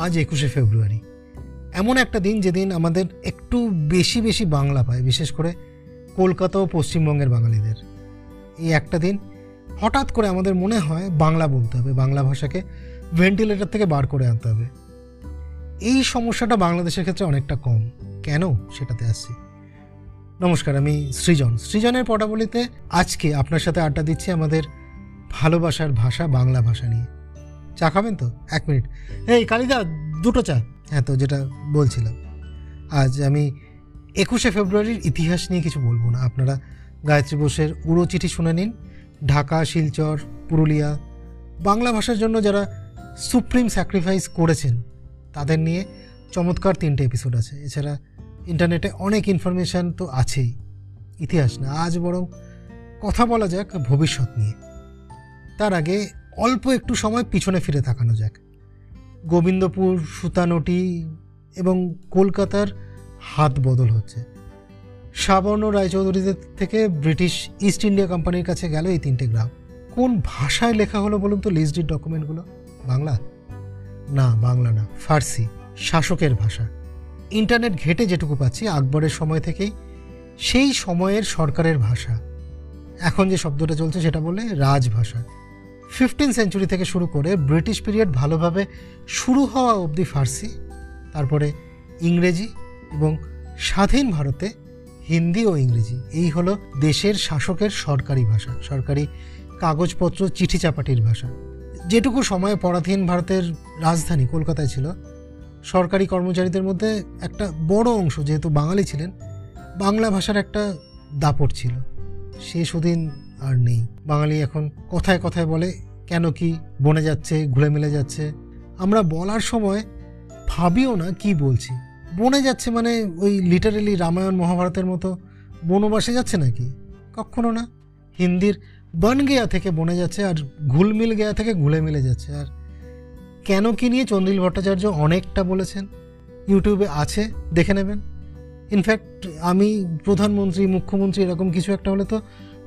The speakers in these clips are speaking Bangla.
আজ একুশে ফেব্রুয়ারি। এমন একটা দিন যেদিন আমাদের একটু বেশি বেশি বাংলা পায়, বিশেষ করে কলকাতা ও পশ্চিমবঙ্গের বাঙালিদের। এই একটা দিন হঠাৎ করে আমাদের মনে হয় বাংলা বলতে হবে, বাংলা ভাষাকে ভেন্টিলেটর থেকে বার করে আনতে হবে। এই সমস্যাটা বাংলাদেশের ক্ষেত্রে অনেকটা কম। কেন? সেটাতে আসছি। নমস্কার, আমি সৃজন। সৃজনের পটাবলিতে আজকে আপনার সাথে আড্ডা দিচ্ছি আমাদের ভালোবাসার ভাষা, বাংলা ভাষা নিয়ে। চা খাবেন তো? এক মিনিট। এই কালিদা, দুটো চা। হ্যাঁ তো, যেটা বলছিলাম। আজ আমি একুশে ফেব্রুয়ারির ইতিহাস নিয়ে কিছু বলব না। আপনারা গায়ত্রী বোসের উড়ো চিঠি শুনে নিন। ঢাকা, শিলচর, পুরুলিয়া, বাংলা ভাষার জন্য যারা সুপ্রিম স্যাক্রিফাইস করেছেন, তাদের নিয়ে চমৎকার তিনটে এপিসোড আছে। এছাড়া ইন্টারনেটে অনেক ইনফরমেশান তো আছেই। ইতিহাস না, আজ বরং কথা বলা যাক ভবিষ্যৎ নিয়ে। তার আগে অল্প একটু সময় পিছনে ফিরে তাকানো যাক। গোবিন্দপুর, সুতানটি এবং কলকাতার হাত বদল হচ্ছে। সাবর্ণ রায়চৌধুরীদের থেকে ব্রিটিশ ইস্ট ইন্ডিয়া কোম্পানির কাছে গেল এই তিনটে গ্রাম। কোন ভাষায় লেখা হলো বলুন তো লিস্টের ডকুমেন্টগুলো? বাংলা? না বাংলা না, ফার্সি, শাসকের ভাষা। ইন্টারনেট ঘেটে যেটুকু পাচ্ছি, আকবরের সময় থেকেই সেই সময়ের সরকারের ভাষা। এখন যে শব্দটা চলছে সেটা বলে রাজভাষা। ফিফটিন সেঞ্চুরি থেকে শুরু করে ব্রিটিশ পিরিয়ড ভালোভাবে শুরু হওয়া অবধি ফার্সি, তারপরে ইংরেজি এবং স্বাধীন ভারতে হিন্দি ও ইংরেজি। এই হলো দেশের শাসকের সরকারি ভাষা, সরকারি কাগজপত্র চিঠি চাপাটির ভাষা। যেটুকু সময়ে পরাধীন ভারতের রাজধানী কলকাতায় ছিল, সরকারি কর্মচারীদের মধ্যে একটা বড় অংশ, যেহেতু বাঙালি ছিলেন, বাংলা ভাষার একটা দাপট ছিল। সে সুদিন আর নেই। বাঙালি এখন কথায় কথায় বলে, কেন কি বনে যাচ্ছে, ঘুরে মিলে যাচ্ছে? আমরা বলার সময় ভাবিও না কি বলছি। বনে যাচ্ছে মানে ওই লিটারেলি রামায়ণ, মহাভারতের মতো বনবাসে যাচ্ছে নাকি? কখনো না। হিন্দির বন গেয়া থেকে বনে যাচ্ছে আর ঘুলমিল গেয়া থেকে ঘুলে মিলে যাচ্ছে। আর কেন কি নিয়ে চন্দ্রিল ভট্টাচার্য অনেকটা বলেছেন ইউটিউবে আছে, দেখে নেবেন। ইনফ্যাক্ট আমি প্রধানমন্ত্রী, মুখ্যমন্ত্রী এরকম কিছু একটা হলে তো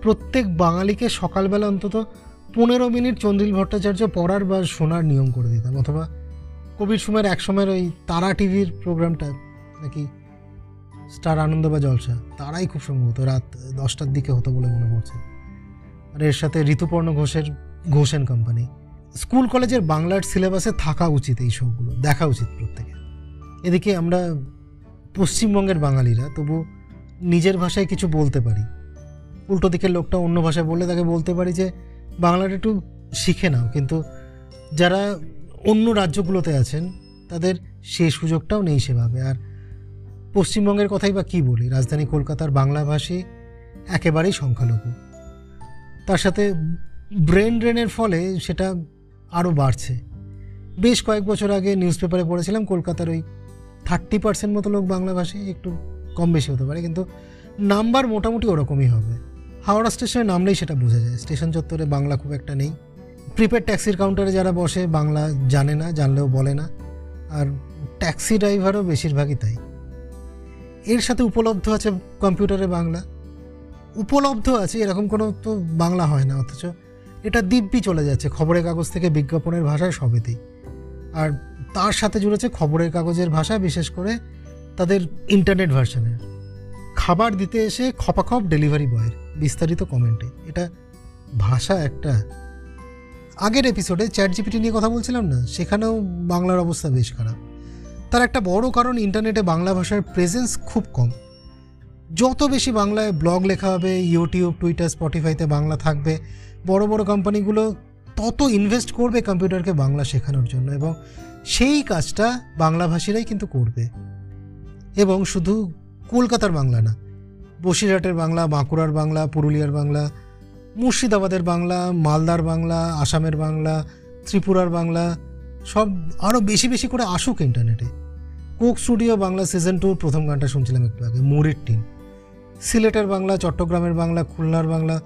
প্রত্যেক বাঙালিকে সকালবেলা অন্তত পনেরো মিনিট চন্দ্রিল ভট্টাচার্য পড়ার বা শোনার নিয়ম করে দিতাম, অথবা কবির সময়ের এক সময়ের ওই তারা টিভির প্রোগ্রামটা, নাকি স্টার আনন্দ বা জলসা, তারাই খুব সম্ভবত রাত দশটার দিকে হতো বলে মনে পড়ছে। আর এর সাথে ঋতুপর্ণ ঘোষের ঘোষ ঘোষেন কোম্পানি স্কুল, কলেজের বাংলার সিলেবাসে থাকা উচিত এই শোগুলো, দেখা উচিত প্রত্যেকে এদিকে আমরা পশ্চিমবঙ্গের বাঙালিরা, তবু নিজের ভাষায় কিছু বলতে পারি। উল্টো দিকের লোকটা অন্য ভাষায় বললে তাকে বলতে পারি যে বাংলাটা একটু শিখে নাও। কিন্তু যারা অন্য রাজ্যগুলোতে আছেন, তাদের সেই সুযোগটাও নেই সেভাবে। আর পশ্চিমবঙ্গের কথাই বা কী বলি? রাজধানী কলকাতার বাংলাভাষী একেবারেই সংখ্যালঘু। তার সাথে ব্রেন ড্রেনের ফলে সেটা আরও বাড়ছে। বেশ কয়েক বছর আগে নিউজ পেপারে পড়েছিলাম, কলকাতার ওই থার্টি পার্সেন্ট মতো লোক বাংলাভাষী, একটু কম বেশি হতে পারে, কিন্তু নাম্বার মোটামুটি ওরকমই হবে। হাওড়া স্টেশনে নামলেই সেটা বোঝা যায়। স্টেশন চত্বরে বাংলা খুব একটা নেই। প্রিপেড ট্যাক্সির কাউন্টারে যারা বসে, বাংলা জানে না, জানলেও বলে না। আর ট্যাক্সি ড্রাইভারও বেশিরভাগই তাই। এর সাথে উপলব্ধ আছে কম্পিউটারে বাংলা। উপলব্ধ আছে, এরকম কোনো তো বাংলা হয় না, অথচ এটা দিব্যি চলে যাচ্ছে। খবরের কাগজ থেকে বিজ্ঞাপনের ভাষায় সবেতেই। আর তার সাথে জুড়েছে খবরের কাগজের ভাষা, বিশেষ করে তাদের ইন্টারনেট ভার্সনের খাবার দিতে এসে খপাখপ ডেলিভারি বয়ের বিস্তারিত কমেন্টে। এটা ভাষা একটা। আগের এপিসোডে চ্যাট জিপিটি নিয়ে কথা বলছিলাম না, সেখানেও বাংলার অবস্থা বেশ খারাপ। তার একটা বড় কারণ ইন্টারনেটে বাংলা ভাষার প্রেজেন্স খুব কম। যত বেশি বাংলায় ব্লগ লেখা হবে ইউটিউব টুইটার স্পটিফাইতে বাংলা থাকবে, বড় বড় কোম্পানিগুলো তত ইনভেস্ট করবে কম্পিউটারকে বাংলা শেখানোর জন্য এবং সেই কাজটা বাংলাভাষীরাই কিন্তু করবে। এবং শুধু কলকাতার বাংলা না বসিরহাটের বাংলা, বাঁকুড়ার বাংলা, পুরুলিয়ার বাংলা, মুর্শিদাবাদের বাংলা, মালদার বাংলা, আসামের বাংলা, ত্রিপুরার বাংলা, সব আরও বেশি বেশি করে আসুক ইন্টারনেটে। কোক স্টুডিও বাংলা সিজন টুর প্রথম গানটা শুনছিলাম একটু আগে, মুড়ির টিম সিলেটের বাংলা, চট্টগ্রামের বাংলা, খুলনার বাংলা,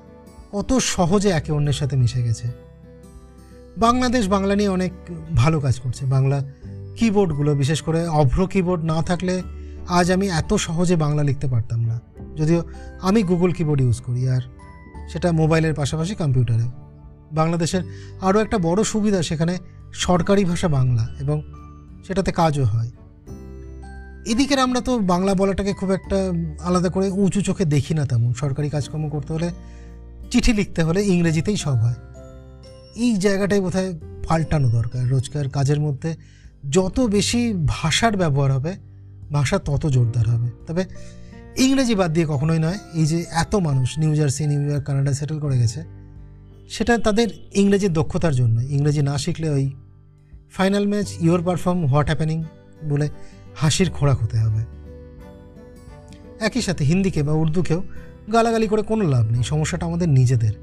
কত সহজে একে অন্যের সাথে মিশে গেছে। বাংলাদেশ বাংলা নিয়ে অনেক ভালো কাজ করছে। বাংলা কিবোর্ডগুলো বিশেষ করে অভ্র কিবোর্ড না থাকলে আজ আমি এত সহজে বাংলা লিখতে পারতাম না। যদিও আমি গুগল কিবোর্ড ইউজ করি আর সেটা মোবাইলের পাশাপাশি কম্পিউটারে বাংলাদেশের আরও একটা বড় সুবিধা সেখানে সরকারি ভাষা বাংলা এবং সেটাতে কাজও হয়। এদিকের আমরা তো বাংলা বলাটাকে খুব একটা আলাদা করে উঁচু চোখে দেখি না তেমন। সরকারি কাজকর্ম করতে হলে চিঠি লিখতে হলে ইংরেজিতেই সব হয়। এই জায়গাটাই বোধহয় পাল্টানো দরকার। রোজকার কাজের মধ্যে যত বেশি ভাষার ব্যবহার হবে, ভাষা তত জোরদার হবে। তবে ইংরেজি বাদ দিয়ে কখনোই নয়, এই যে এত মানুষ New Jersey New York Canada settle করে গেছে, সেটা তাদের ইংরেজির দক্ষতার জন্য। ইংরেজি না শিখলে ওই final match your perform what happening বলে হাসির খোরাক হতে হবে। একই সাথে হিন্দিকে বা উর্দুকেও গালাগালি করে কোনো লাভ নেই, সমস্যাটা আমাদের নিজেদের।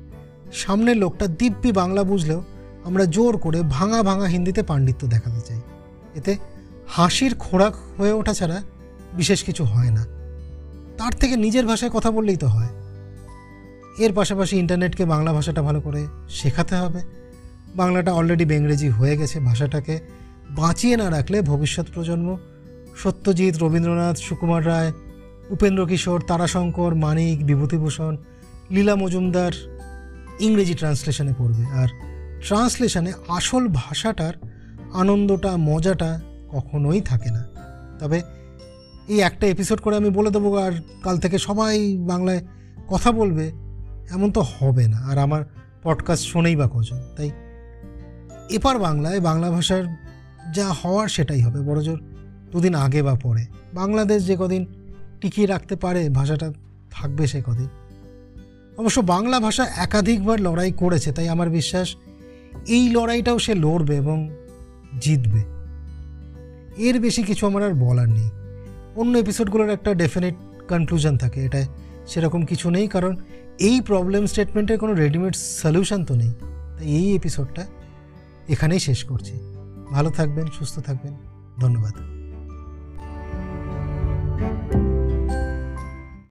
সামনের লোকটা দিব্যি বাংলা বুঝলেও আমরা জোর করে ভাঙা ভাঙা হিন্দিতে পাণ্ডিত্য দেখাতে চাই। এতে হাসির খোরাক হয়ে ওঠা ছাড়া বিশেষ কিছু হয় না। তার থেকে নিজের ভাষায় কথা বললেই তো হয়। এর পাশাপাশি ইন্টারনেটকে বাংলা ভাষাটা ভালো করে শেখাতে হবে। বাংলাটা অলরেডি বেংরেজি হয়ে গেছে ভাষাটাকে। বাঁচিয়ে না রাখলে ভবিষ্যৎ প্রজন্ম, সত্যজিৎ, রবীন্দ্রনাথ, সুকুমার রায়, উপেন্দ্র কিশোর, তারাশঙ্কর, মানিক, বিভূতিভূষণ, লীলা মজুমদার ইংরেজি ট্রান্সলেশনে পড়বে। আর ট্রান্সলেশনে আসল ভাষাটার আনন্দটা, মজাটা কখনোই থাকে না। তবে এই একটা এপিসোড করে আমি বলে দেবো আর কাল থেকে সবাই বাংলায় কথা বলবে। এমন তো হবে না। আর আমার পডকাস্ট শোনেই বা কজন। তাই এপার বাংলায় বাংলা ভাষার যা হওয়ার সেটাই হবে। বড়জোর দুদিন আগে বা পরে। বাংলাদেশ যে কদিন টিকিয়ে রাখতে পারে, ভাষাটা থাকবে সে কদিন। অবশ্য বাংলা ভাষা একাধিকবার লড়াই করেছে। তাই আমার বিশ্বাস এই লড়াইটাও সে লড়বে এবং জিতবে। এর বেশি কিছু আমার আর বলার নেই। অন্য এপিসোডগুলোর একটা ডেফিনেট কনক্লুশন থাকে এটায় সেরকম কিছু নেই, কারণ এই প্রবলেম স্টেটমেন্টের কোনো রেডিমেড সলিউশন তো নেই। তাই এই এপিসোডটা এখানেই শেষ করছি। ভালো থাকবেন, সুস্থ থাকবেন। ধন্যবাদ।